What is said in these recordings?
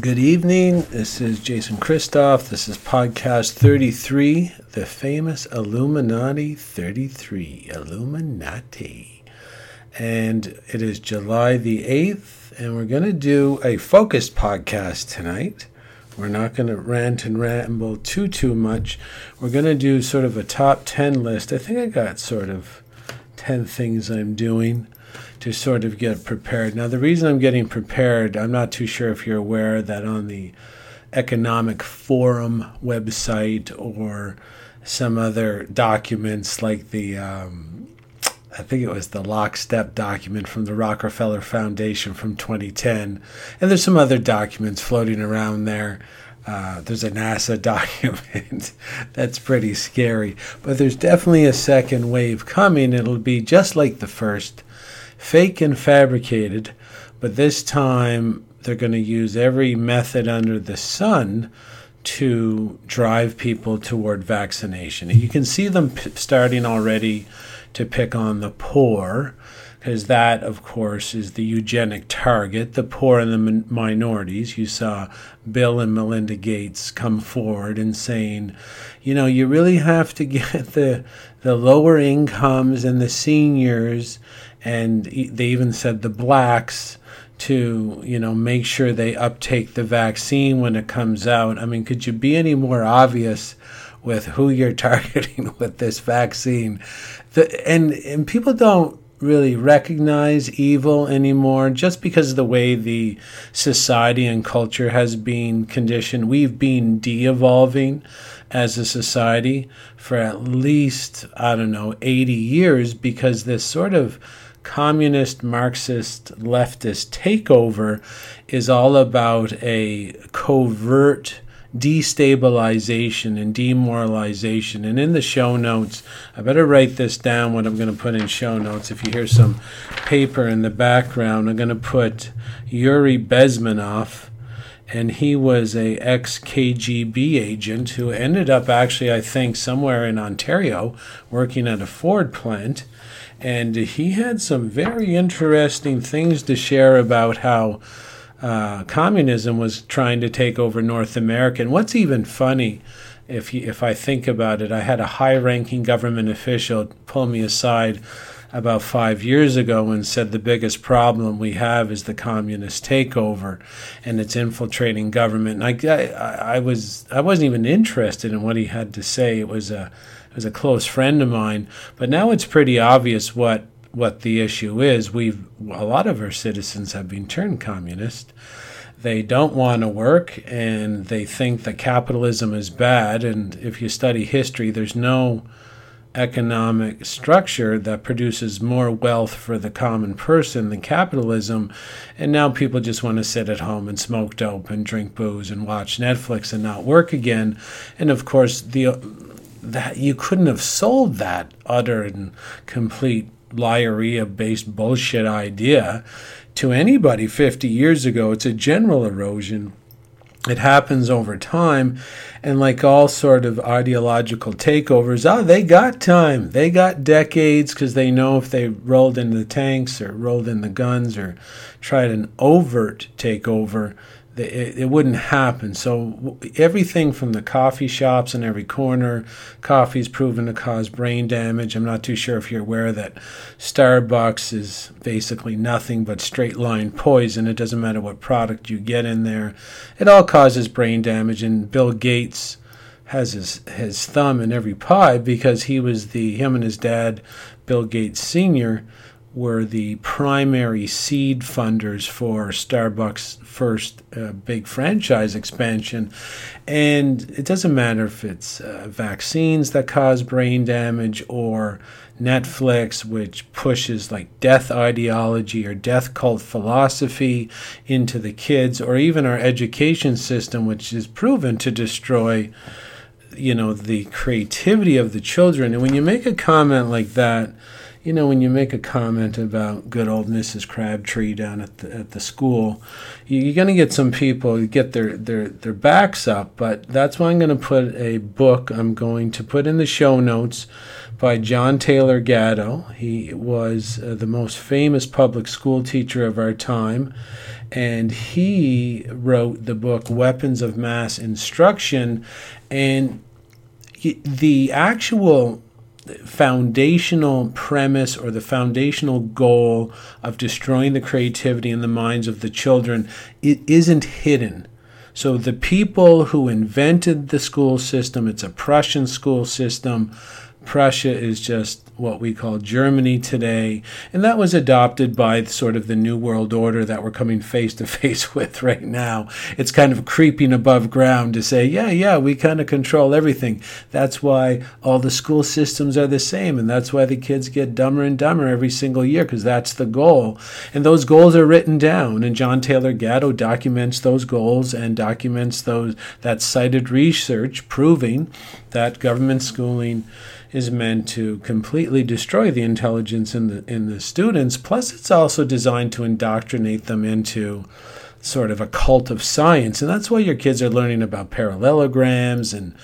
Good evening. This is Jason Christoff. This is podcast 33, the famous Illuminati 33. Illuminati. And it is July the 8th, and we're going to do a focused podcast tonight. We're not going to rant and ramble too, too much. We're going to do sort of a top 10 list. I think I got sort of 10 things I'm doing to sort of get prepared. Now, the reason I'm getting prepared, I'm not too sure if you're aware that on the Economic Forum website or some other documents like the, um, I think it was the lockstep document from the Rockefeller Foundation from 2010, and there's some other documents floating around there. Uh, there's a NASA document that's pretty scary, but there's definitely a second wave coming. It'll be just like the first fake and fabricated, but this time they're going to use every method under the sun to drive people toward vaccination. You can see them p- starting already to pick on the poor, because that, of course, is the eugenic target, the poor and the min- minorities. You saw Bill and Melinda Gates come forward and saying, you know, you really have to get the the lower incomes and the seniors and they even said the blacks to you know make sure they uptake the vaccine when it comes out. I mean, could you be any more obvious with who you're targeting with this vaccine? The, and and people don't really recognize evil anymore just because of the way the society and culture has been conditioned. We've been de-evolving as a society for at least I don't know 80 years because this sort of communist, Marxist, leftist takeover is all about a covert destabilization and demoralization. And in the show notes, I better write this down what I'm going to put in show notes. If you hear some paper in the background, I'm going to put Yuri Bezmenov. And he was a ex KGB agent who ended up actually, I think, somewhere in Ontario working at a Ford plant and he had some very interesting things to share about how uh, communism was trying to take over North America. And what's even funny, if you, if I think about it, I had a high-ranking government official pull me aside about five years ago and said the biggest problem we have is the communist takeover and it's infiltrating government. And I, I, I was I wasn't even interested in what he had to say. It was a as a close friend of mine. But now it's pretty obvious what what the issue is. We've a lot of our citizens have been turned communist. They don't want to work and they think that capitalism is bad. And if you study history, there's no economic structure that produces more wealth for the common person than capitalism. And now people just want to sit at home and smoke dope and drink booze and watch Netflix and not work again. And of course, the that you couldn't have sold that utter and complete liaria based bullshit idea to anybody 50 years ago. It's a general erosion. It happens over time, and like all sort of ideological takeovers, oh, they got time. They got decades because they know if they rolled in the tanks or rolled in the guns or tried an overt takeover, it, it wouldn't happen. So everything from the coffee shops in every corner, coffee's proven to cause brain damage. I'm not too sure if you're aware that Starbucks is basically nothing but straight line poison. It doesn't matter what product you get in there. It all causes brain damage and Bill Gates has his his thumb in every pie because he was the him and his dad, Bill Gates Sr., were the primary seed funders for Starbucks' first uh, big franchise expansion. And it doesn't matter if it's uh, vaccines that cause brain damage or Netflix, which pushes like death ideology or death cult philosophy into the kids, or even our education system, which is proven to destroy you know the creativity of the children and when you make a comment like that you know, when you make a comment about good old Mrs. Crabtree down at the, at the school, you're going to get some people get their, their, their backs up. But that's why I'm going to put a book I'm going to put in the show notes by John Taylor Gatto. He was uh, the most famous public school teacher of our time. and he wrote the book Weapons of Mass Instruction. And the actual foundational premise or the foundational goal of destroying the creativity in the minds of the children it isn't hidden. So the people who invented the school system it's a prussian school system prussia is just what we call Germany today. And that was adopted by sort of the New World Order that we're coming face to face with right now. It's kind of creeping above ground to say, yeah, yeah, we kind of control everything. That's why all the school systems are the same. And that's why the kids get dumber and dumber every single year, because that's the goal. And those goals are written down. And John Taylor Gatto documents those goals and documents those that cited research proving that government schooling is meant to completely destroy the intelligence in the in the students. Plus, it's also designed to indoctrinate them into sort of a cult of science, and that's why your kids are learning about parallelograms and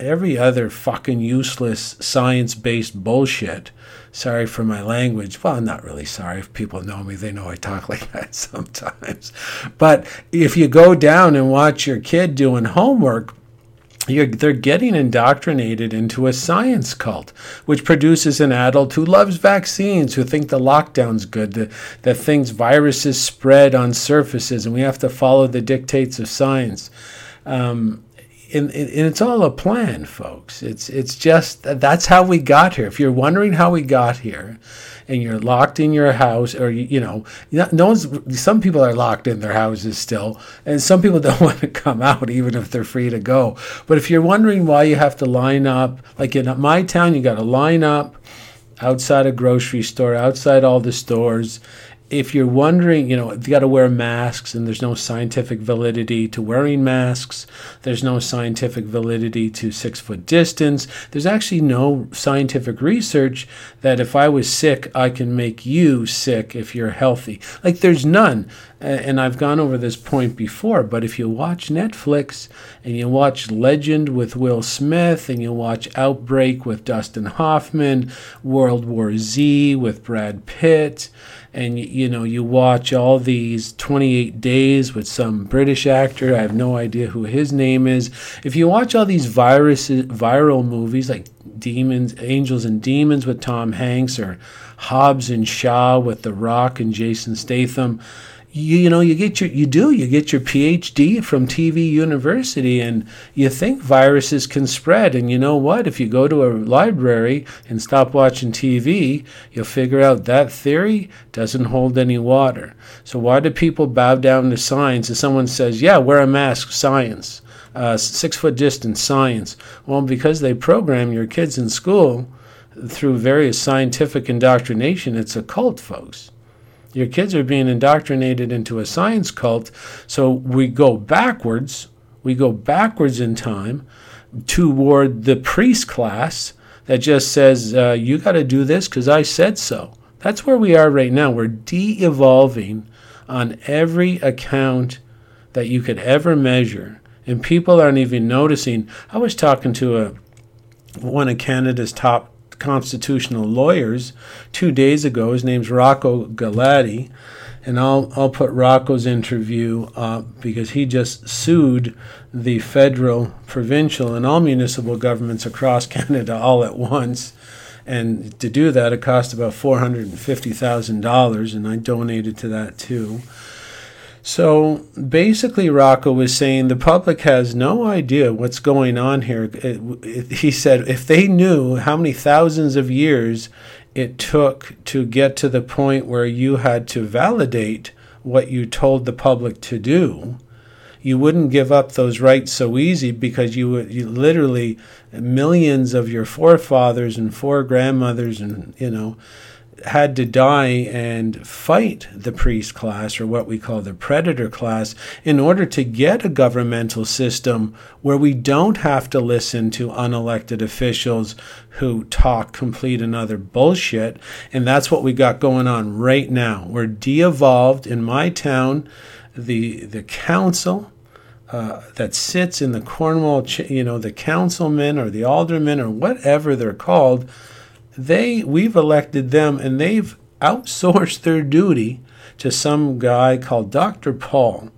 every other fucking useless science-based bullshit. Sorry for my language. Well, I'm not really sorry. If people know me, they know I talk like that sometimes. But if you go down and watch your kid doing homework, you're, they're getting indoctrinated into a science cult, which produces an adult who loves vaccines, who think the lockdown's good, that, thinks viruses spread on surfaces, and we have to follow the dictates of science. Um, and, and, it's all a plan, folks. It's it's just that's how we got here. If you're wondering how we got here, and you're locked in your house, or you, you know, no one's. Some people are locked in their houses still, and some people don't want to come out even if they're free to go. But if you're wondering why you have to line up, like in my town, you got to line up outside a grocery store, outside all the stores, if you're wondering, you know, you got to wear masks and there's no scientific validity to wearing masks, there's no scientific validity to six foot distance. There's actually no scientific research that if I was sick, I can make you sick if you're healthy. Like there's none. And I've gone over this point before, but if you watch Netflix and you watch Legend with Will Smith and you watch Outbreak with Dustin Hoffman, World War Z with Brad Pitt, and you know you watch all these 28 days with some british actor. I have no idea who his name is. If you watch all these viruses viral movies like demons angels and demons with tom hanks or hobbs and shaw with the rock and jason statham you, you know you get your you do you get your phd from tv university and you think viruses can spread. And you know what? If you go to a library and stop watching tv you'll figure out that theory doesn't hold any water. So why do people bow down to science? If someone says yeah wear a mask science uh, six foot distance science. Well because they program your kids in school through various scientific indoctrination it's a cult folks your kids are being indoctrinated into a science cult. So we go backwards. We go backwards in time toward the priest class that just says, uh, you got to do this because I said so. That's where we are right now. We're de evolving on every account that you could ever measure. And people aren't even noticing. I was talking to a one of Canada's top constitutional lawyers two days ago. His name's Rocco Galati. And I'll, I'll put Rocco's interview up because he just sued the federal, provincial, and all municipal governments across Canada all at once. And to do that, it cost about $450,000, and I donated to that too. So basically, Rocco was saying the public has no idea what's going on here. It, it, he said if they knew how many thousands of years it took to get to the point where you had to validate what you told the public to do, you wouldn't give up those rights so easy because you would you literally millions of your forefathers and foregrandmothers and you know had to die and fight the priest class, or what we call the predator class, in order to get a governmental system where we don't have to listen to unelected officials who talk complete and utter bullshit. And that's what we got going on right now. We're de evolved in my town. The, the council uh, that sits in the Cornwall, you know, the councilmen or the aldermen or whatever they're called they we've elected them and they've outsourced their duty to some guy called Dr. Paul.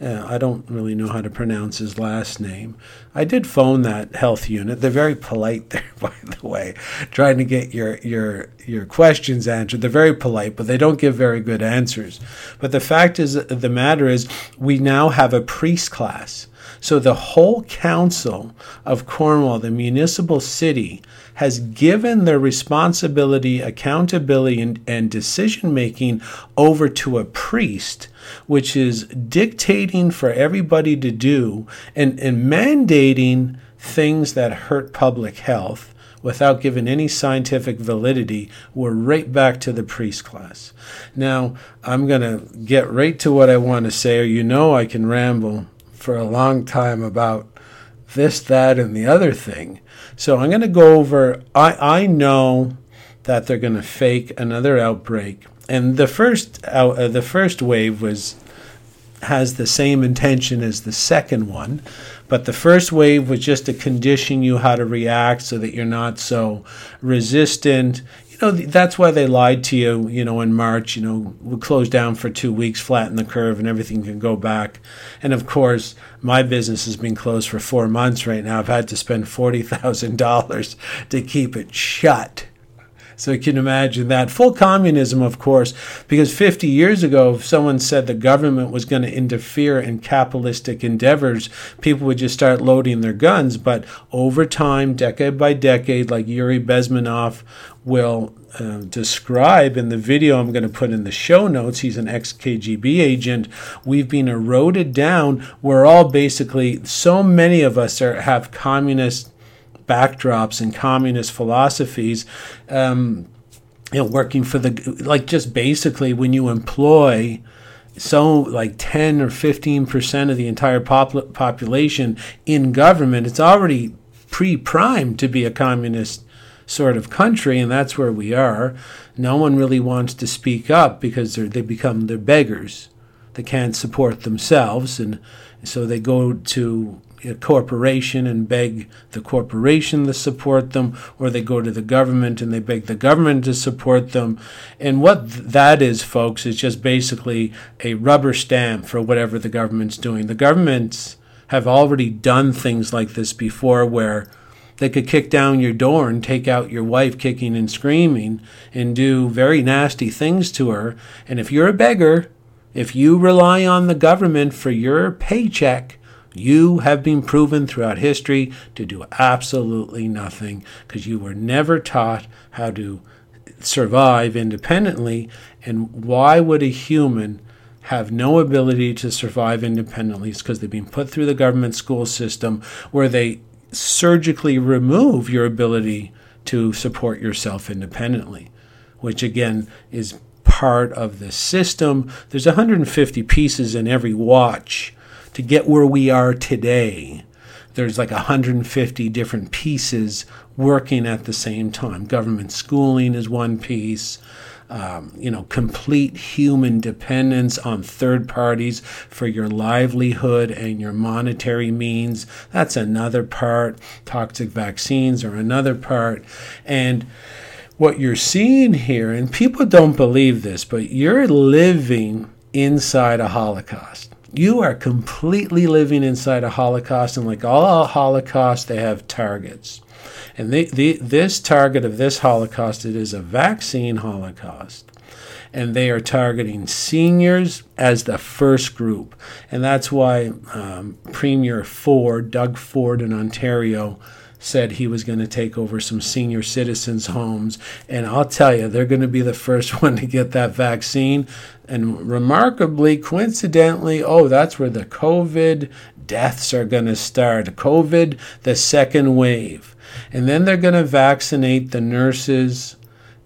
Uh, I don't really know how to pronounce his last name. I did phone that health unit. They're very polite there, by the way, trying to get your your your questions answered. They're very polite, but they don't give very good answers. But the fact is, the matter is, we now have a priest class. So the whole council of Cornwall, the municipal city, has given their responsibility, accountability, and, and decision making over to a priest, which is dictating for everybody to do and, and mandating things that hurt public health without giving any scientific validity, we're right back to the priest class. Now, I'm going to get right to what I want to say, or you know I can ramble for a long time about this, that, and the other thing. So I'm going to go over. I I know that they're going to fake another outbreak, and the first out, uh, the first wave was has the same intention as the second one, but the first wave was just to condition you how to react so that you're not so resistant know, that's why they lied to you, you know, in March, you know, we'll close down for two weeks, flatten the curve, and everything can go back. And of course, my business has been closed for four months right now. I've had to spend $40,000 to keep it shut. So you can imagine that. Full communism, of course, because 50 years ago, if someone said the government was going to interfere in capitalistic endeavors, people would just start loading their guns. But over time, decade by decade, like Yuri Bezmenov will uh, describe in the video I'm going to put in the show notes. He's an ex KGB agent. We've been eroded down. We're all basically, so many of us are, have communist backdrops and communist philosophies. Um, you know, working for the like just basically when you employ so like 10 or 15 percent of the entire pop- population in government, it's already pre-primed to be a communist sort of country, and that's where we are. No one really wants to speak up because they become the beggars. They can't support themselves, and so they go to a corporation and beg the corporation to support them, or they go to the government and they beg the government to support them. And what that is, folks, is just basically a rubber stamp for whatever the government's doing. The governments have already done things like this before where they could kick down your door and take out your wife kicking and screaming and do very nasty things to her. And if you're a beggar, if you rely on the government for your paycheck, you have been proven throughout history to do absolutely nothing because you were never taught how to survive independently. And why would a human have no ability to survive independently? It's because they've been put through the government school system where they surgically remove your ability to support yourself independently, which again is part of the system. There's 150 pieces in every watch to get where we are today. There's like 150 different pieces working at the same time. Government schooling is one piece um, you know, complete human dependence on third parties for your livelihood and your monetary means. That's another part. Toxic vaccines are another part. And what you're seeing here, and people don't believe this, but you're living inside a Holocaust. You are completely living inside a Holocaust, and like all Holocausts, they have targets. And this target of this Holocaust, it is a vaccine Holocaust. And they are targeting seniors as the first group. And that's why um, Premier Ford, Doug Ford in Ontario, said he was going to take over some senior citizens' homes. And I'll tell you, they're going to be the first one to get that vaccine. And remarkably, coincidentally, oh, that's where the COVID deaths are going to start. COVID, the second wave. And then they're going to vaccinate the nurses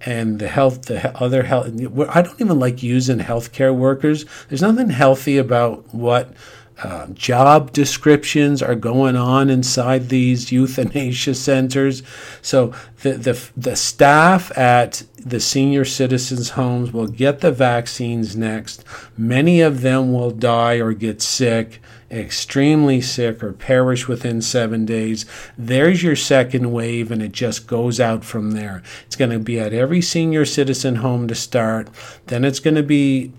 and the health, the other health. I don't even like using healthcare workers. There's nothing healthy about what uh, job descriptions are going on inside these euthanasia centers. So the, the, the staff at the senior citizens' homes will get the vaccines next. Many of them will die or get sick, extremely sick, or perish within seven days. There's your second wave, and it just goes out from there. It's going to be at every senior citizen home to start. Then it's going to be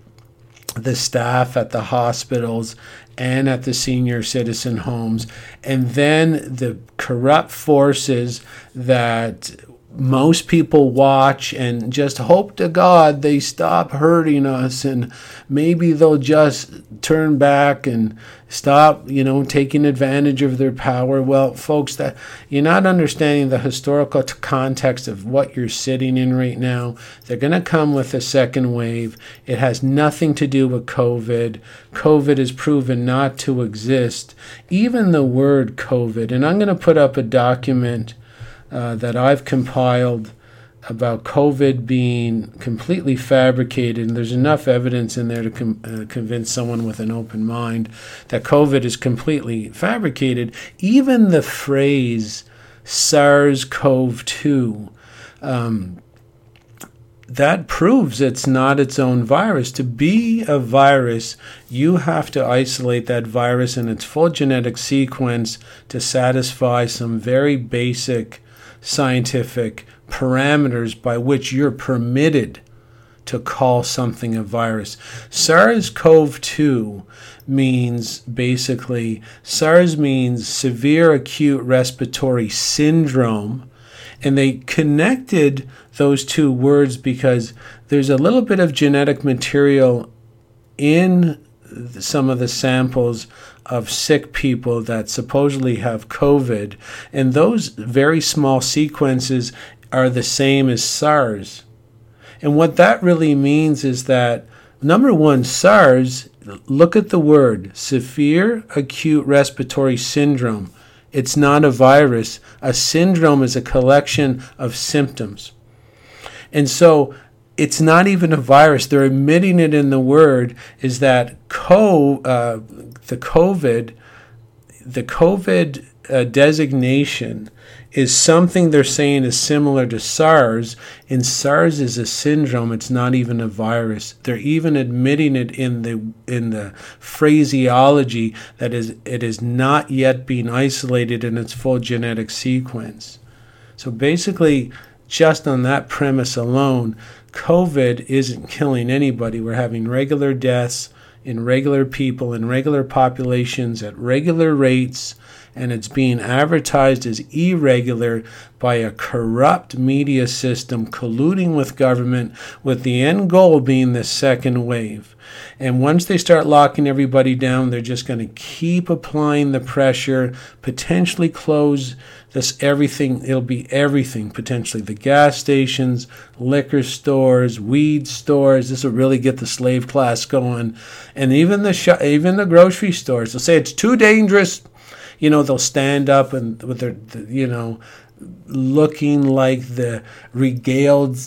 the staff at the hospitals and at the senior citizen homes, and then the corrupt forces that most people watch and just hope to God they stop hurting us and maybe they'll just turn back and stop, you know, taking advantage of their power. Well, folks, that you're not understanding the historical t- context of what you're sitting in right now. They're going to come with a second wave. It has nothing to do with COVID. COVID is proven not to exist. Even the word COVID, and I'm going to put up a document uh, that I've compiled about COVID being completely fabricated, and there's enough evidence in there to com- uh, convince someone with an open mind that COVID is completely fabricated. Even the phrase SARS CoV 2. Um, that proves it's not its own virus. To be a virus, you have to isolate that virus in its full genetic sequence to satisfy some very basic scientific parameters by which you're permitted to call something a virus. SARS CoV 2 means basically, SARS means severe acute respiratory syndrome. And they connected those two words because there's a little bit of genetic material in some of the samples of sick people that supposedly have COVID, and those very small sequences are the same as SARS. And what that really means is that number one, SARS, look at the word severe acute respiratory syndrome. It's not a virus. A syndrome is a collection of symptoms. And so it's not even a virus. They're admitting it in the word is that co, uh, the COVID, the COVID uh, designation is something they're saying is similar to SARS, and SARS is a syndrome. It's not even a virus. They're even admitting it in the in the phraseology that is it is not yet being isolated in its full genetic sequence. So basically, just on that premise alone, COVID isn't killing anybody. We're having regular deaths in regular people in regular populations at regular rates, and it's being advertised as irregular by a corrupt media system colluding with government, with the end goal being the second wave. And once they start locking everybody down, they're just going to keep applying the pressure, potentially close this everything. It'll be everything potentially. The gas stations, liquor stores, weed stores. This will really get the slave class going, and even the sh- even the grocery stores. They'll say it's too dangerous. You know, they'll stand up and with their, you know, looking like the regaled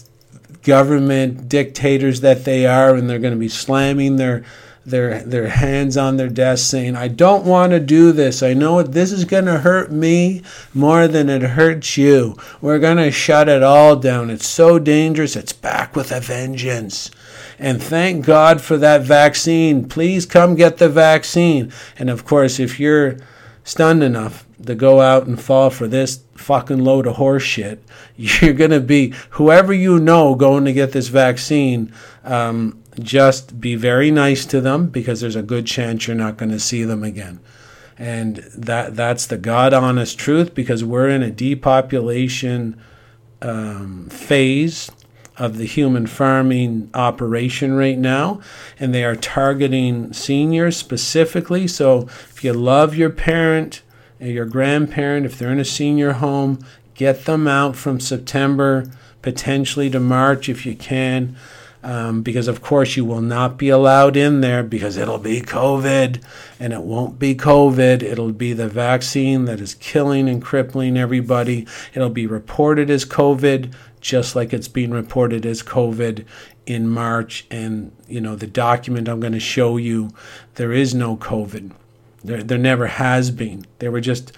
government dictators that they are, and they're going to be slamming their their their hands on their desk saying i don't want to do this. I know this is going to hurt me more than it hurts you. We're going to shut it all down. It's so dangerous. It's back with a vengeance. And thank god for that vaccine. Please come get the vaccine. And of course if you're stunned enough to go out and fall for this fucking load of horse shit, you're going to be, whoever you know going to get this vaccine, um, just be very nice to them because there's a good chance you're not going to see them again. And that that's the God honest truth because we're in a depopulation um, phase of the human farming operation right now, and they are targeting seniors specifically. So if you love your parent, uh, your grandparent, if they're in a senior home, get them out from September, potentially to March if you can. Um, because of course you will not be allowed in there because it'll be COVID and it won't be COVID. It'll be the vaccine that is killing and crippling everybody. It'll be reported as COVID, just like it's being reported as COVID in March. And, you know, the document I'm going to show you, there is no COVID. There, there never has been. They were just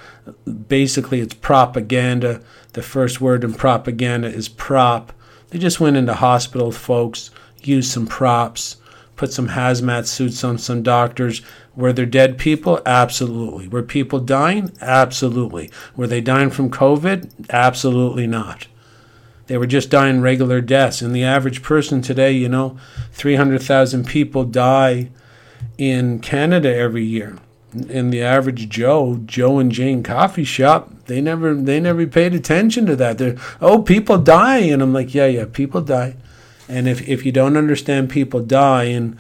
basically it's propaganda. The first word in propaganda is prop. They just went into hospital, folks, used some props, put some hazmat suits on some doctors. Were there dead people? Absolutely. Were people dying? Absolutely. Were they dying from COVID? Absolutely not. They were just dying regular deaths. And the average person today, you know, 300,000 people die in Canada every year. In the average Joe, Joe and Jane coffee shop, they never they never paid attention to that. They're oh people die and I'm like, yeah, yeah, people die. And if if you don't understand people die and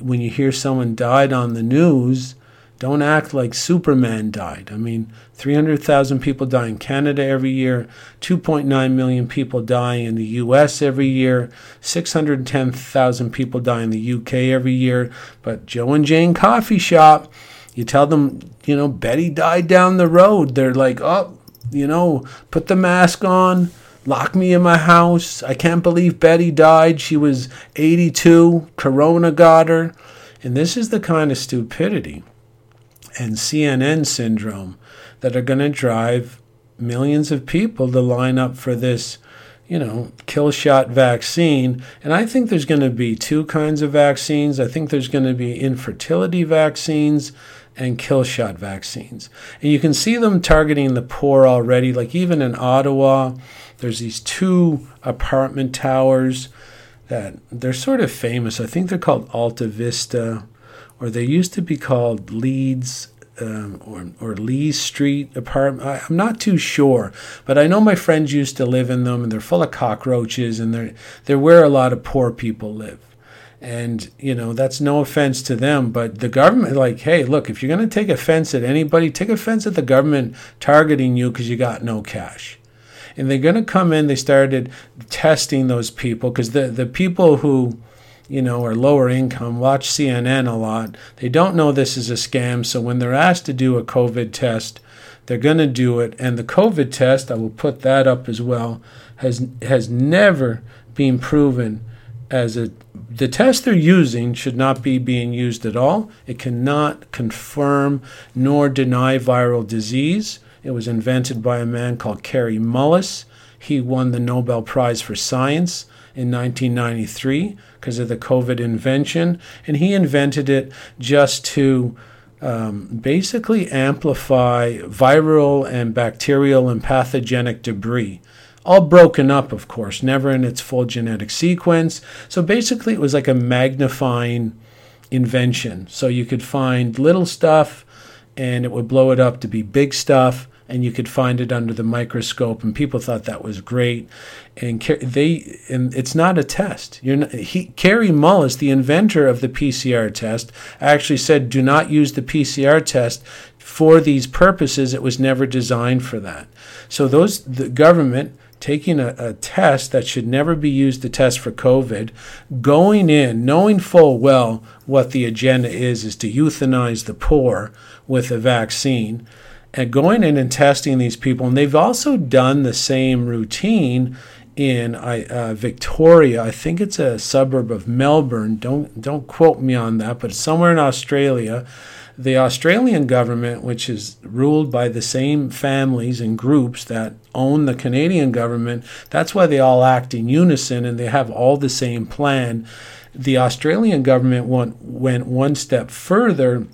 when you hear someone died on the news, don't act like Superman died. I mean, 300,000 people die in Canada every year, 2.9 million people die in the US every year, 610,000 people die in the UK every year. But Joe and Jane Coffee Shop, you tell them, you know, Betty died down the road. They're like, oh, you know, put the mask on, lock me in my house. I can't believe Betty died. She was 82, Corona got her. And this is the kind of stupidity and CNN syndrome that are going to drive millions of people to line up for this, you know, kill shot vaccine. And I think there's going to be two kinds of vaccines. I think there's going to be infertility vaccines and kill shot vaccines. And you can see them targeting the poor already. Like even in Ottawa, there's these two apartment towers that they're sort of famous. I think they're called Alta Vista or they used to be called Leeds um, or, or Lee Street apartment. I, am not too sure, but I know my friends used to live in them, and they're full of cockroaches, and they're they're where a lot of poor people live. And you know that's no offense to them, but the government, like, hey, look, if you're going to take offense at anybody, take offense at the government targeting you because you got no cash. And they're going to come in. They started testing those people because the the people who you know, are lower income, watch CNN a lot. They don't know this is a scam. So when they're asked to do a COVID test, they're going to do it. And the COVID test, I will put that up as well, has has never been proven as a the test they're using should not be being used at all. It cannot confirm nor deny viral disease. It was invented by a man called Kary Mullis. He won the Nobel Prize for Science in 1993 because of the COVID invention. And he invented it just to um, basically amplify viral and bacterial and pathogenic debris. All broken up, of course, never in its full genetic sequence. So basically, it was like a magnifying invention. So you could find little stuff and it would blow it up to be big stuff and you could find it under the microscope and people thought that was great and they and it's not a test you're not, he Kary Mullis the inventor of the PCR test actually said do not use the PCR test for these purposes it was never designed for that so those the government taking a, a, test that should never be used to test for COVID, going in knowing full well what the agenda is, is to euthanize the poor with a vaccine and going in and testing these people. And they've also done the same routine in uh, Victoria. I think it's a suburb of Melbourne. Don't don't quote me on that, but somewhere in Australia. The Australian government, which is ruled by the same families and groups that own the Canadian government, that's why they all act in unison and they have all the same plan. The Australian government went, went one step further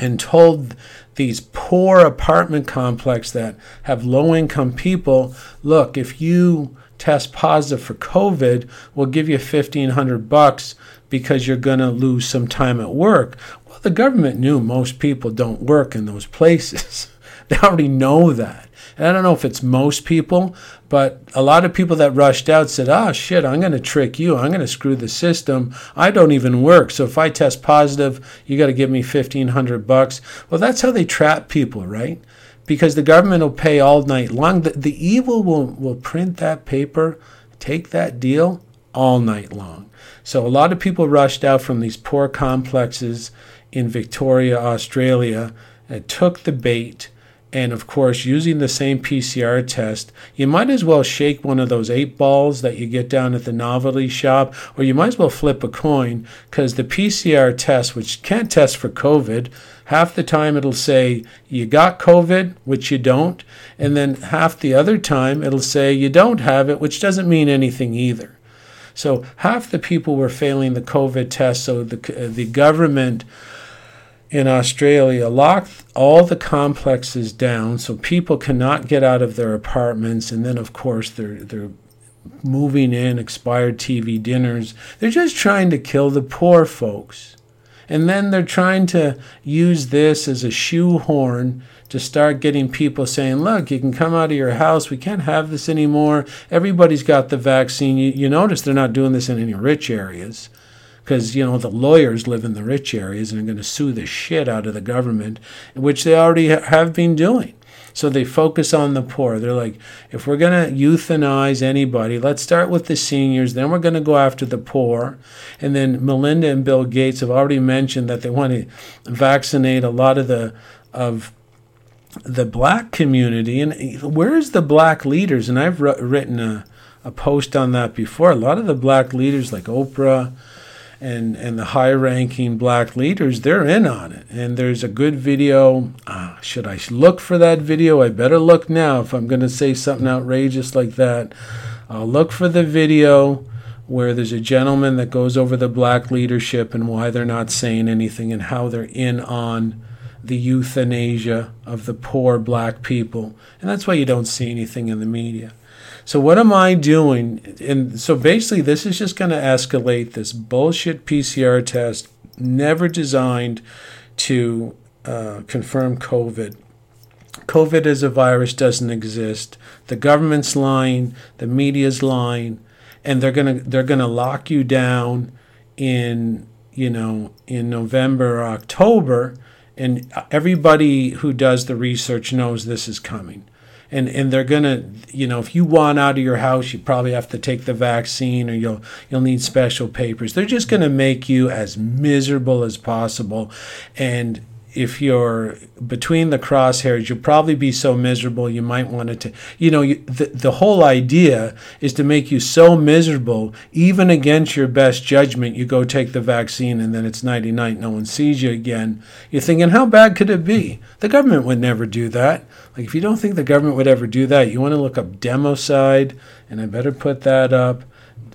and told these poor apartment complex that have low income people look if you test positive for covid we'll give you 1500 bucks because you're going to lose some time at work well the government knew most people don't work in those places they already know that and I don't know if it's most people, but a lot of people that rushed out said, oh, shit, I'm going to trick you. I'm going to screw the system. I don't even work. So if I test positive, you got to give me 1500 bucks. Well, that's how they trap people, right? Because the government will pay all night long. The, the evil will, will print that paper, take that deal all night long. So a lot of people rushed out from these poor complexes in Victoria, Australia, and took the bait and of course, using the same PCR test, you might as well shake one of those eight balls that you get down at the novelty shop, or you might as well flip a coin because the PCR test, which can't test for COVID, half the time it'll say you got COVID, which you don't, and then half the other time it'll say you don't have it, which doesn't mean anything either. So half the people were failing the COVID test, so the, the government in Australia locked all the complexes down so people cannot get out of their apartments. And then of course they're they're moving in expired TV dinners. They're just trying to kill the poor folks. And then they're trying to use this as a shoehorn to start getting people saying, look, you can come out of your house. We can't have this anymore. Everybody's got the vaccine. You, you notice they're not doing this in any rich areas because you know the lawyers live in the rich areas and are going to sue the shit out of the government, which they already have been doing. So they focus on the poor. They're like, if we're going to euthanize anybody, let's start with the seniors, then we're going to go after the poor. And then Melinda and Bill Gates have already mentioned that they want to vaccinate a lot of the of the black community. And where's the black leaders? And I've written a, a post on that before. A lot of the black leaders, like Oprah, and and the high ranking black leaders they're in on it and there's a good video uh, should i look for that video i better look now if i'm going to say something outrageous like that i'll look for the video where there's a gentleman that goes over the black leadership and why they're not saying anything and how they're in on the euthanasia of the poor black people and that's why you don't see anything in the media so what am I doing? And so basically, this is just going to escalate this bullshit PCR test, never designed to uh, confirm COVID. COVID as a virus doesn't exist. The government's lying, the media's lying, and they're gonna they're gonna lock you down in you know in November or October, and everybody who does the research knows this is coming. And and they're gonna you know if you want out of your house you probably have to take the vaccine or you'll you'll need special papers. They're just gonna make you as miserable as possible. And if you're between the crosshairs, you'll probably be so miserable you might want to, you know, you, the, the whole idea is to make you so miserable, even against your best judgment, you go take the vaccine and then it's 99, no one sees you again. You're thinking, how bad could it be? The government would never do that. Like, if you don't think the government would ever do that, you want to look up democide, and I better put that up.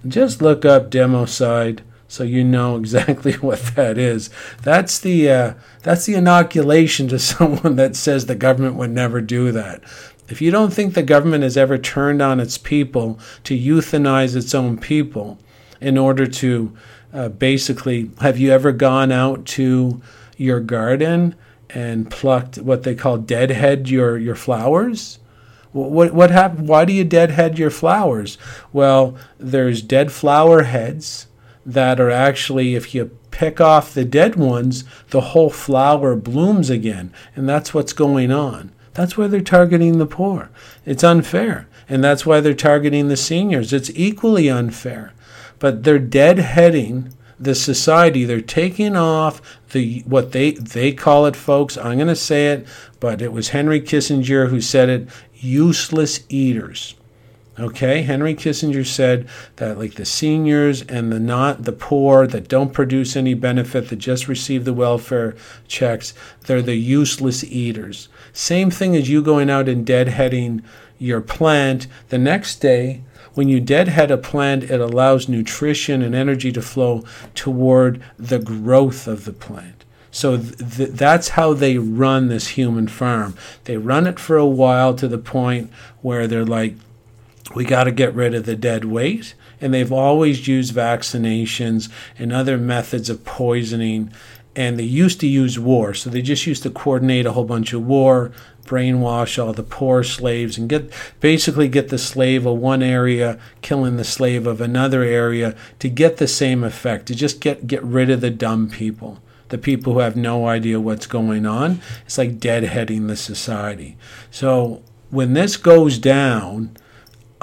Just look up democide so you know exactly what that is. That's the uh, that's the inoculation to someone that says the government would never do that. If you don't think the government has ever turned on its people to euthanize its own people in order to uh, basically, have you ever gone out to your garden and plucked what they call deadhead your your flowers? What what happened? Why do you deadhead your flowers? Well, there's dead flower heads that are actually, if you pick off the dead ones, the whole flower blooms again. And that's what's going on. That's why they're targeting the poor. It's unfair. And that's why they're targeting the seniors. It's equally unfair. But they're deadheading the society. They're taking off the what they they call it, folks. I'm going to say it, but it was Henry Kissinger who said it. Useless eaters. Okay, Henry Kissinger said that like the seniors and the not the poor that don't produce any benefit that just receive the welfare checks, they're the useless eaters. Same thing as you going out and deadheading your plant. The next day, when you deadhead a plant, it allows nutrition and energy to flow toward the growth of the plant. So th- that's how they run this human farm. They run it for a while to the point where they're like, we got to get rid of the dead weight. And they've always used vaccinations and other methods of poisoning. And they used to use war. So they just used to coordinate a whole bunch of war, brainwash all the poor slaves, and get basically get the slave of one area killing the slave of another area to get the same effect, to just get, get rid of the dumb people the people who have no idea what's going on. It's like deadheading the society. So when this goes down,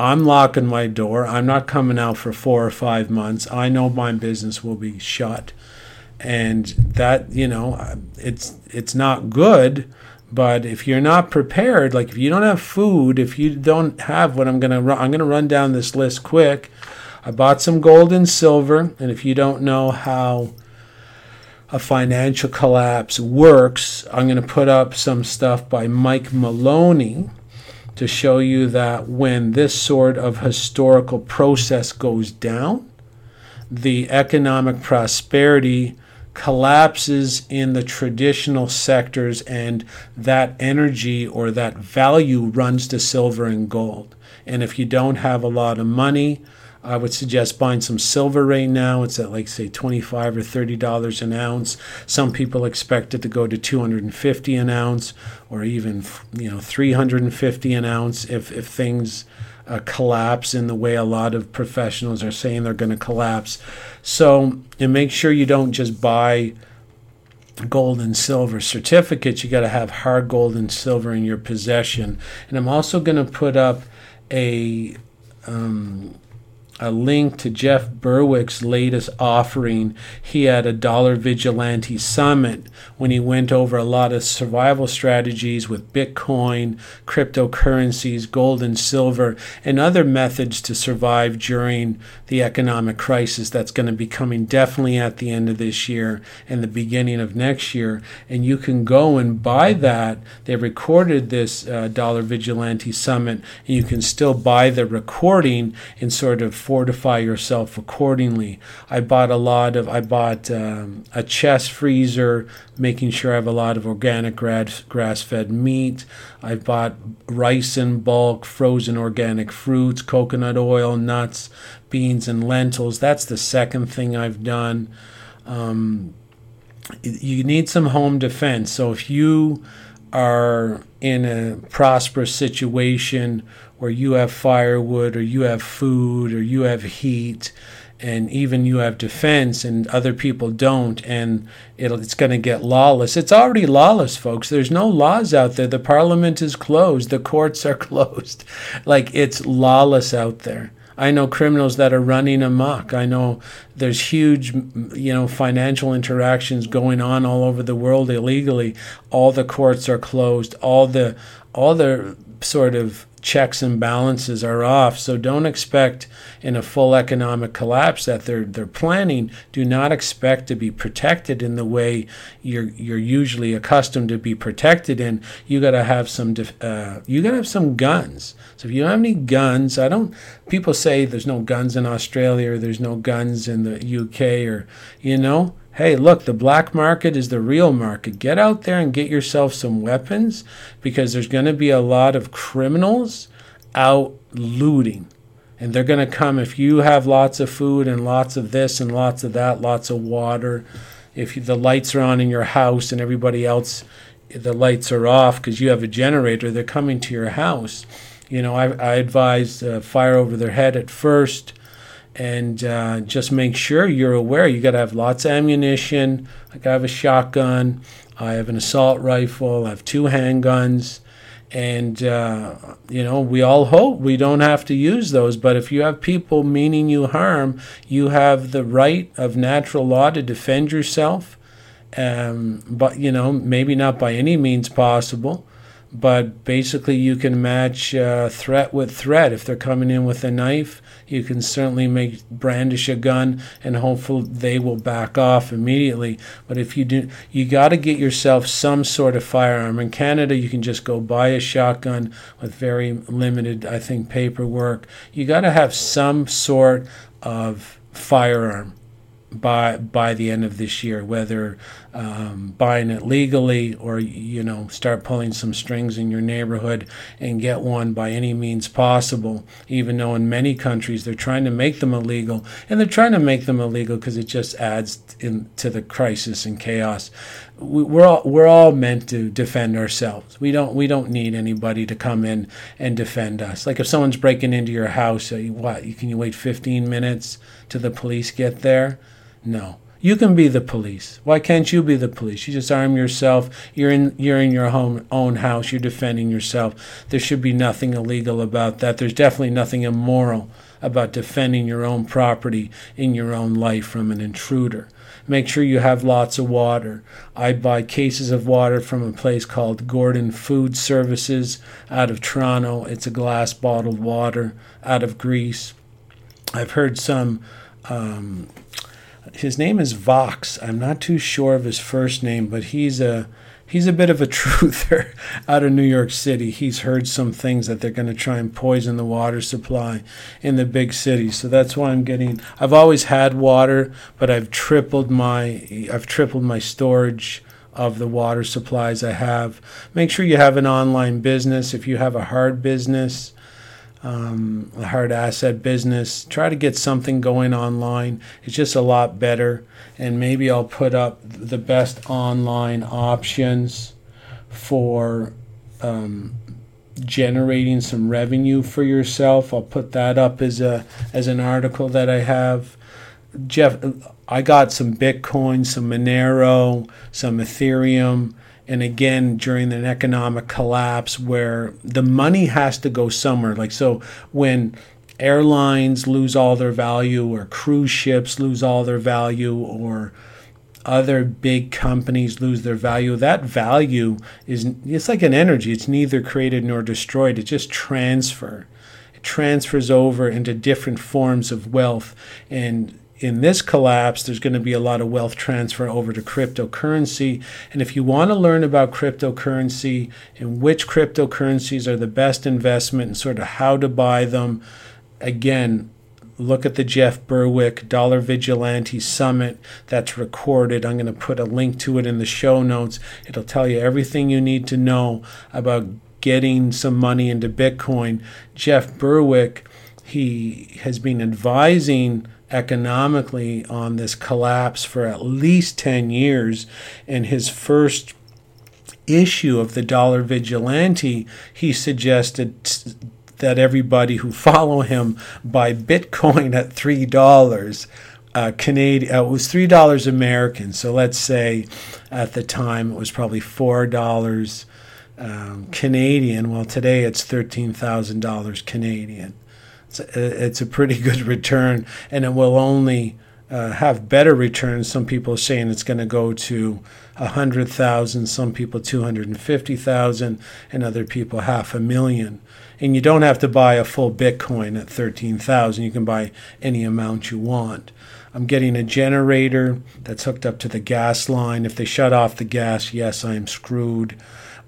I'm locking my door. I'm not coming out for four or five months. I know my business will be shut, and that you know, it's it's not good, But if you're not prepared, like if you don't have food, if you don't have what I'm gonna run, I'm gonna run down this list quick. I bought some gold and silver, and if you don't know how a financial collapse works, I'm going to put up some stuff by Mike Maloney to show you that when this sort of historical process goes down, the economic prosperity collapses in the traditional sectors and that energy or that value runs to silver and gold. And if you don't have a lot of money, I would suggest buying some silver right now. It's at like say 25 or 30 dollars an ounce. Some people expect it to go to 250 an ounce or even you know 350 an ounce if if things uh, collapse in the way a lot of professionals are saying they're going to collapse. So, and make sure you don't just buy gold and silver certificates. You got to have hard gold and silver in your possession. And I'm also going to put up a um, a link to Jeff Berwick's latest offering. He had a Dollar Vigilante Summit when he went over a lot of survival strategies with Bitcoin, cryptocurrencies, gold and silver, and other methods to survive during the economic crisis that's going to be coming definitely at the end of this year and the beginning of next year. And you can go and buy that. They recorded this uh, Dollar Vigilante Summit, and you can still buy the recording in sort of fortify yourself accordingly. I bought a lot of, I bought um, a chest freezer, making sure I have a lot of organic grass fed meat. I bought rice in bulk, frozen organic fruits, coconut oil, nuts, beans, and lentils. That's the second thing I've done. Um, you need some home defense. So if you are in a prosperous situation where you have firewood or you have food or you have heat and even you have defense and other people don't and it's going to get lawless it's already lawless folks there's no laws out there the parliament is closed the courts are closed like it's lawless out there I know criminals that are running amok. I know there's huge, you know, financial interactions going on all over the world illegally. All the courts are closed. All the all the sort of checks and balances are off. So don't expect in a full economic collapse that they're they're planning. Do not expect to be protected in the way you're you're usually accustomed to be protected in. You got to have some uh, you got to have some guns. So if you don't have any guns, I don't. People say there's no guns in Australia or there's no guns in the UK or you know hey, look, the black market is the real market. Get out there and get yourself some weapons because there's going to be a lot of criminals out looting. And they're going to come if you have lots of food and lots of this and lots of that, lots of water. If you, the lights are on in your house and everybody else, the lights are off because you have a generator, they're coming to your house. You know, I, I advise uh, fire over their head at first and uh, just make sure you're aware. You got to have lots of ammunition. Like I have a shotgun, I have an assault rifle, I have two handguns, and uh, you know we all hope we don't have to use those. But if you have people meaning you harm, you have the right of natural law to defend yourself. Um, but you know maybe not by any means possible but basically you can match uh, threat with threat if they're coming in with a knife you can certainly make brandish a gun and hopefully they will back off immediately. But if you do, you got to get yourself some sort of firearm. In Canada, you can just go buy a shotgun with very limited, I think, paperwork. You got to have some sort of firearm by by the end of this year, whether um, buying it legally or you know start pulling some strings in your neighborhood and get one by any means possible. Even though in many countries they're trying to make them illegal, and they're trying to make them illegal because it just adds in, to the crisis and chaos. We, we're all we're all meant to defend ourselves. We don't we don't need anybody to come in and defend us. Like if someone's breaking into your house, uh, what you can you wait 15 minutes till the police get there? No. You can be the police. Why can't you be the police? You just arm yourself. You're in you're in your home own house. You're defending yourself. There should be nothing illegal about that. There's definitely nothing immoral about defending your own property in your own life from an intruder. Make sure you have lots of water. I buy cases of water from a place called Gordon Food Services out of Toronto. It's a glass bottled water out of Greece. I've heard some. Um, his name is Vox. I'm not too sure of his first name, but he's a he's a bit of a truther out of New York City. He's heard some things that they're going to try and poison the water supply in the big cities. So that's why I'm getting. I've always had water, but I've tripled my I've tripled my storage of the water supplies I have. Make sure you have an online business. If you have a hard business, um, a hard asset business. Try to get something going online. It's just a lot better. And maybe I'll put up the best online options for um, generating some revenue for yourself. I'll put that up as a as an article that I have. Jeff, I got some Bitcoin, some Monero, some Ethereum and again during an economic collapse where the money has to go somewhere. Like so when airlines lose all their value or cruise ships lose all their value or other big companies lose their value that value is it's like an energy. It's neither created nor destroyed. It just transfer. It transfers over into different forms of wealth. And in this collapse, there's going to be a lot of wealth transfer over to cryptocurrency. And if you want to learn about cryptocurrency and which cryptocurrencies are the best investment and sort of how to buy them, again, look at the Jeff Berwick Dollar Vigilante Summit that's recorded. I'm going to put a link to it in the show notes. It'll tell you everything you need to know about getting some money into Bitcoin. Jeff Berwick, he has been advising economically on this collapse for at least 10 years. In his first issue of the Dollar Vigilante, he suggested that everybody who follow him buy Bitcoin at three dollars. Uh, Canadian, uh, it was three dollars American. So let's say at the time it was probably four dollars um, Canadian. Well, today it's thirteen thousand dollars Canadian. It's a, it's a pretty good return, and it will only uh, have better returns. Some people are saying it's going to go to a hundred thousand, some people two hundred and fifty thousand, and other people half a million. And you don't have to buy a full Bitcoin at thirteen thousand. You can buy any amount you want. I'm getting a generator that's hooked up to the gas line. If they shut off the gas, yes, I am screwed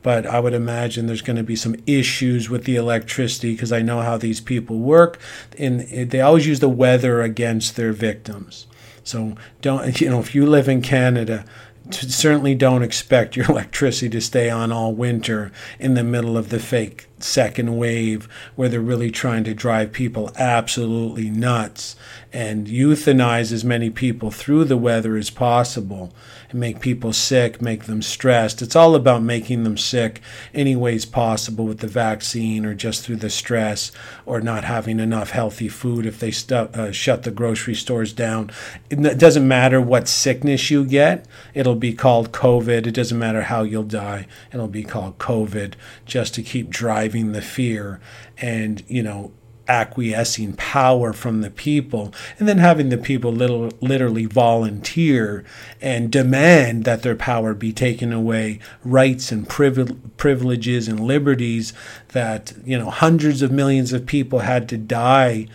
but I would imagine there's going to be some issues with the electricity because I know how these people work, and they always use the weather against their victims. So don't you know if you live in Canada, certainly don't expect your electricity to stay on all winter in the middle of the fake second wave where they're really trying to drive people absolutely nuts and euthanize as many people through the weather as possible make people sick, make them stressed. It's all about making them sick any ways possible with the vaccine or just through the stress or not having enough healthy food if they stu- uh, shut the grocery stores down. It doesn't matter what sickness you get, it'll be called COVID. It doesn't matter how you'll die, it'll be called COVID just to keep driving the fear and, you know, acquiescing power from the people and then having the people little, literally volunteer and demand that their power be taken away rights and privileges and liberties that you know hundreds of millions of people had to die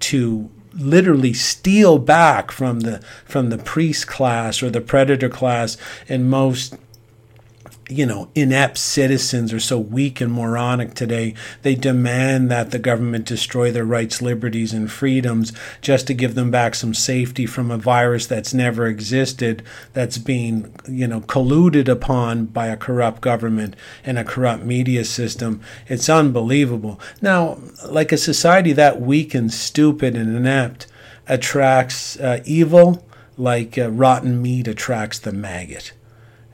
to literally steal back from the from the priest class or the predator class and most you know, inept citizens are so weak and moronic today. They demand that the government destroy their rights, liberties, and freedoms just to give them back some safety from a virus that's never existed, that's being, you know, colluded upon by a corrupt government and a corrupt media system. It's unbelievable. Now, like a society that weak and stupid and inept attracts uh, evil, like uh, rotten meat attracts the maggot.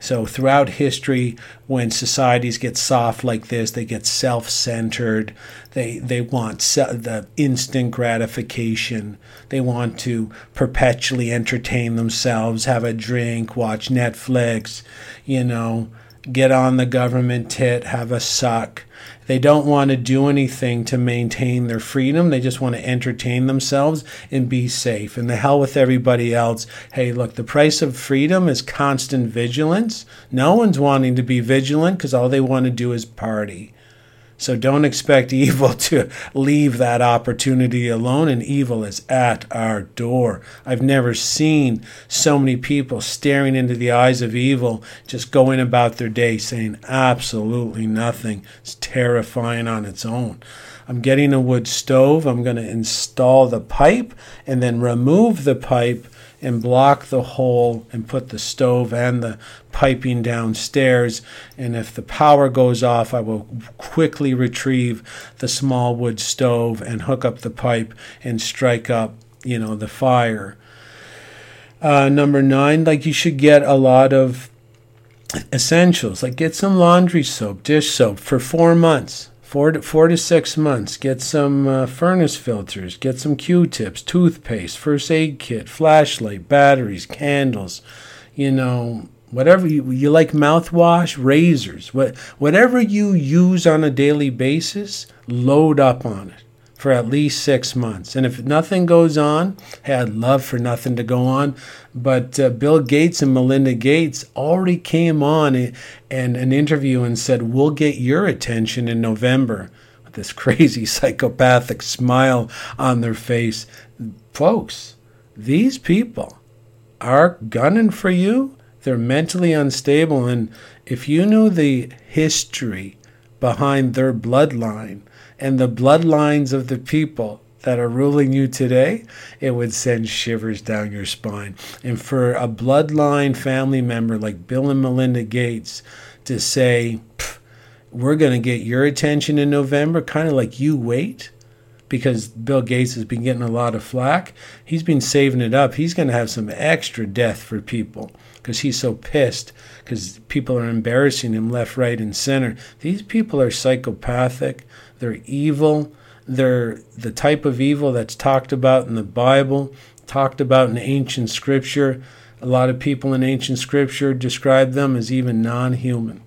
So, throughout history, when societies get soft like this, they get self centered. They, they want se- the instant gratification. They want to perpetually entertain themselves, have a drink, watch Netflix, you know, get on the government tit, have a suck. They don't want to do anything to maintain their freedom. They just want to entertain themselves and be safe. And the hell with everybody else. Hey, look, the price of freedom is constant vigilance. No one's wanting to be vigilant because all they want to do is party. So don't expect evil to leave that opportunity alone, and evil is at our door. I've never seen so many people staring into the eyes of evil, just going about their day saying absolutely nothing. It's terrifying on its own. I'm getting a wood stove. I'm going to install the pipe and then remove the pipe and block the hole and put the stove and the piping downstairs. And if the power goes off, I will quickly retrieve the small wood stove and hook up the pipe and strike up, you know, the fire. Uh, number nine, like you should get a lot of essentials, like get some laundry soap, dish soap for four months four to, four to six months. Get some uh, furnace filters, get some Q-tips, toothpaste, first aid kit, flashlight, batteries, candles, you know, whatever you, you like mouthwash, razors, what, whatever you use on a daily basis, load up on it for at least six months. And if nothing goes on, hey, I'd love for nothing to go on. But uh, Bill Gates and Melinda Gates already came on and an interview and said, We'll get your attention in November. With this crazy psychopathic smile on their face. Folks, these people are gunning for you. They're mentally unstable. And if you knew the history behind their bloodline, and the bloodlines of the people that are ruling you today, it would send shivers down your spine. And for a bloodline family member like Bill and Melinda Gates to say, we're going to get your attention in November, kind of like you wait, because Bill Gates has been getting a lot of flack. He's been saving it up. He's going to have some extra death for people because he's so pissed because people are embarrassing him left, right, and center. These people are psychopathic. They're evil. They're the type of evil that's talked about in the Bible, talked about in ancient scripture. A lot of people in ancient scripture describe them as even non human.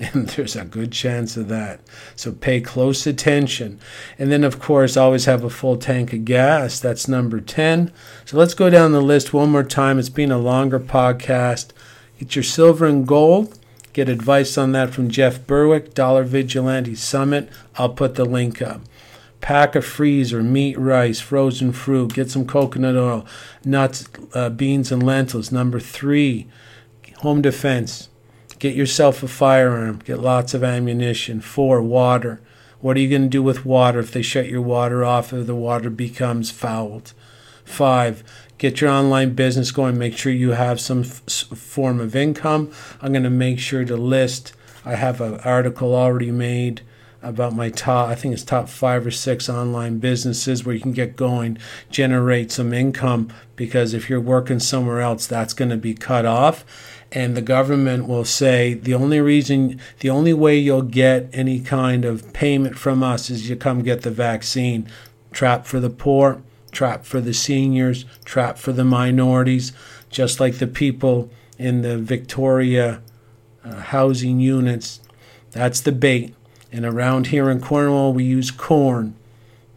And there's a good chance of that. So pay close attention. And then, of course, always have a full tank of gas. That's number 10. So let's go down the list one more time. It's been a longer podcast. Get your silver and gold. Get advice on that from Jeff Berwick, Dollar Vigilante Summit. I'll put the link up. Pack a freezer, meat, rice, frozen fruit. Get some coconut oil, nuts, uh, beans, and lentils. Number three, home defense. Get yourself a firearm. Get lots of ammunition. Four, water. What are you going to do with water if they shut your water off or the water becomes fouled? Five, get your online business going. Make sure you have some f- form of income. I'm going to make sure to list. I have an article already made about my top, I think it's top five or six online businesses where you can get going, generate some income. Because if you're working somewhere else, that's going to be cut off. And the government will say the only reason, the only way you'll get any kind of payment from us is you come get the vaccine. Trap for the poor trap for the seniors, trap for the minorities, just like the people in the Victoria uh, housing units. That's the bait. And around here in Cornwall, we use corn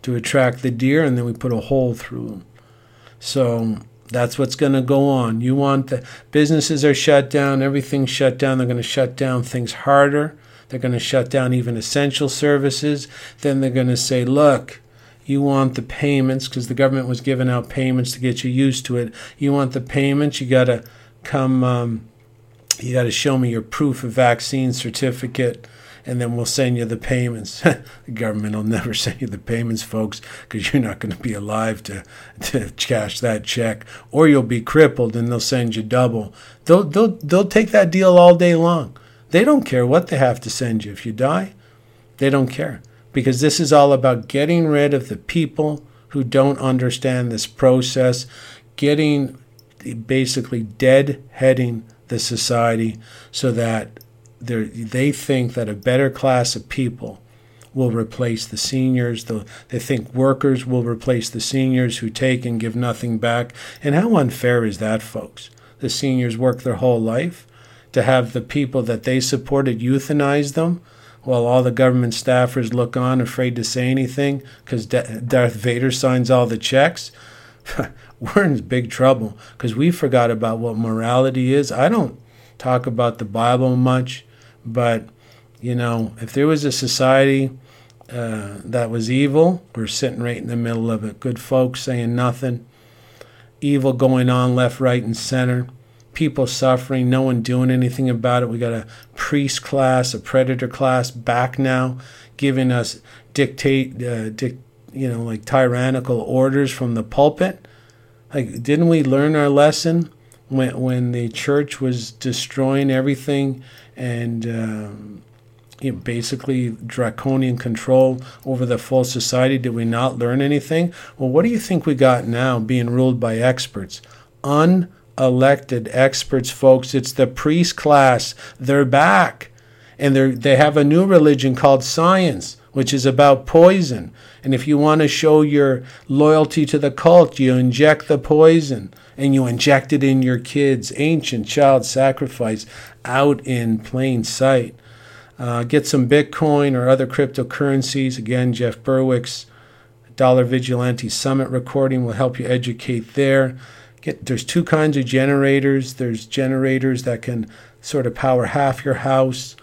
to attract the deer, and then we put a hole through them. So that's what's going to go on. You want the businesses are shut down, everything's shut down. They're going to shut down things harder. They're going to shut down even essential services. Then they're going to say, look, you want the payments because the government was giving out payments to get you used to it. You want the payments, you got to come, um, you got to show me your proof of vaccine certificate, and then we'll send you the payments. the government will never send you the payments, folks, because you're not going to be alive to, to cash that check, or you'll be crippled and they'll send you double. They'll, they'll, they'll take that deal all day long. They don't care what they have to send you. If you die, they don't care because this is all about getting rid of the people who don't understand this process, getting basically deadheading the society so that they think that a better class of people will replace the seniors. They think workers will replace the seniors who take and give nothing back. And how unfair is that, folks? The seniors work their whole life to have the people that they supported euthanize them while all the government staffers look on afraid to say anything because Darth Vader signs all the checks. We're in big trouble because we forgot about what morality is. I don't talk about the Bible much, but you know, if there was a society uh, that was evil, we're sitting right in the middle of it. Good folks saying nothing, evil going on left, right, and center people suffering, no one doing anything about it. We got a priest class, a predator class back now, giving us dictate, uh, dic- you know, like tyrannical orders from the pulpit. Like, didn't we learn our lesson when when the church was destroying everything and um, you know, basically draconian control over the full society? Did we not learn anything? Well, what do you think we got now, being ruled by experts? Unelected experts, folks. It's the priest class. They're back. And they they have a new religion called science, which is about poison. And if you want to show your loyalty to the cult, you inject the poison and you inject it in your kids. Ancient child sacrifice out in plain sight. Uh, get some Bitcoin or other cryptocurrencies. Again, Jeff Berwick's Dollar Vigilante Summit recording will help you educate there get there's two kinds of generators. There's generators that can sort of power half your house.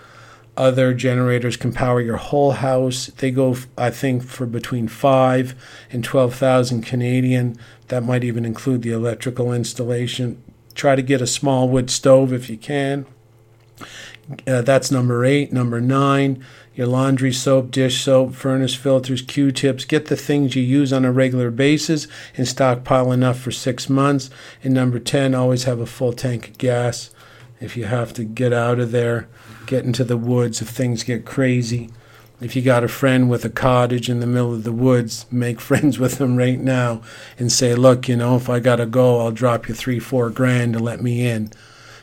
Other generators can power your whole house. They go, I think, for between five and twelve thousand Canadian. That might even include the electrical installation. Try to get a small wood stove if you can. Uh, that's number eight. Number nine, your laundry soap, dish soap, furnace filters, Q tips. Get the things you use on a regular basis and stockpile enough for six months. And number 10, always have a full tank of gas. If you have to get out of there, get into the woods if things get crazy. If you got a friend with a cottage in the middle of the woods, make friends with them right now and say, look, you know, if I got to go, I'll drop you three, four grand to let me in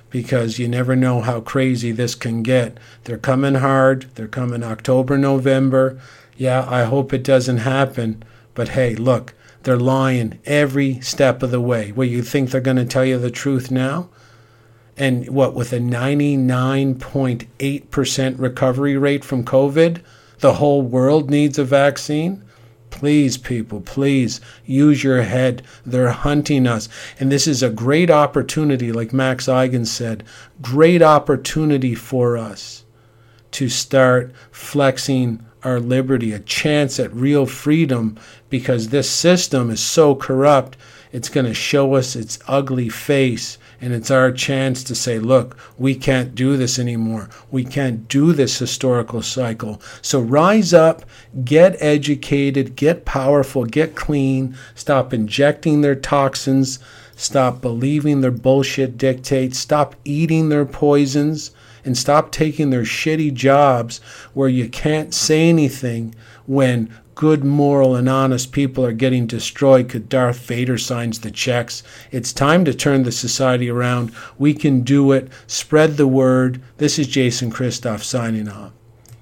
because you never know how crazy this can get. They're coming hard. They're coming October, November. Yeah, I hope it doesn't happen. But hey, look, they're lying every step of the way. Well, you think they're going to tell you the truth now? And what, with a 99.8% recovery rate from COVID, the whole world needs a vaccine? Please, people, please use your head. They're hunting us. And this is a great opportunity, like Max Igan said, great opportunity for us to start flexing our liberty, a chance at real freedom, because this system is so corrupt, it's going to show us its ugly face and it's our chance to say, look, we can't do this anymore. We can't do this historical cycle. So rise up, get educated, get powerful, get clean, stop injecting their toxins, stop believing their bullshit dictates, stop eating their poisons, and stop taking their shitty jobs where you can't say anything when good, moral, and honest people are getting destroyed because Darth Vader signs the checks. It's time to turn the society around. We can do it. Spread the word. This is Jason Christoff signing off.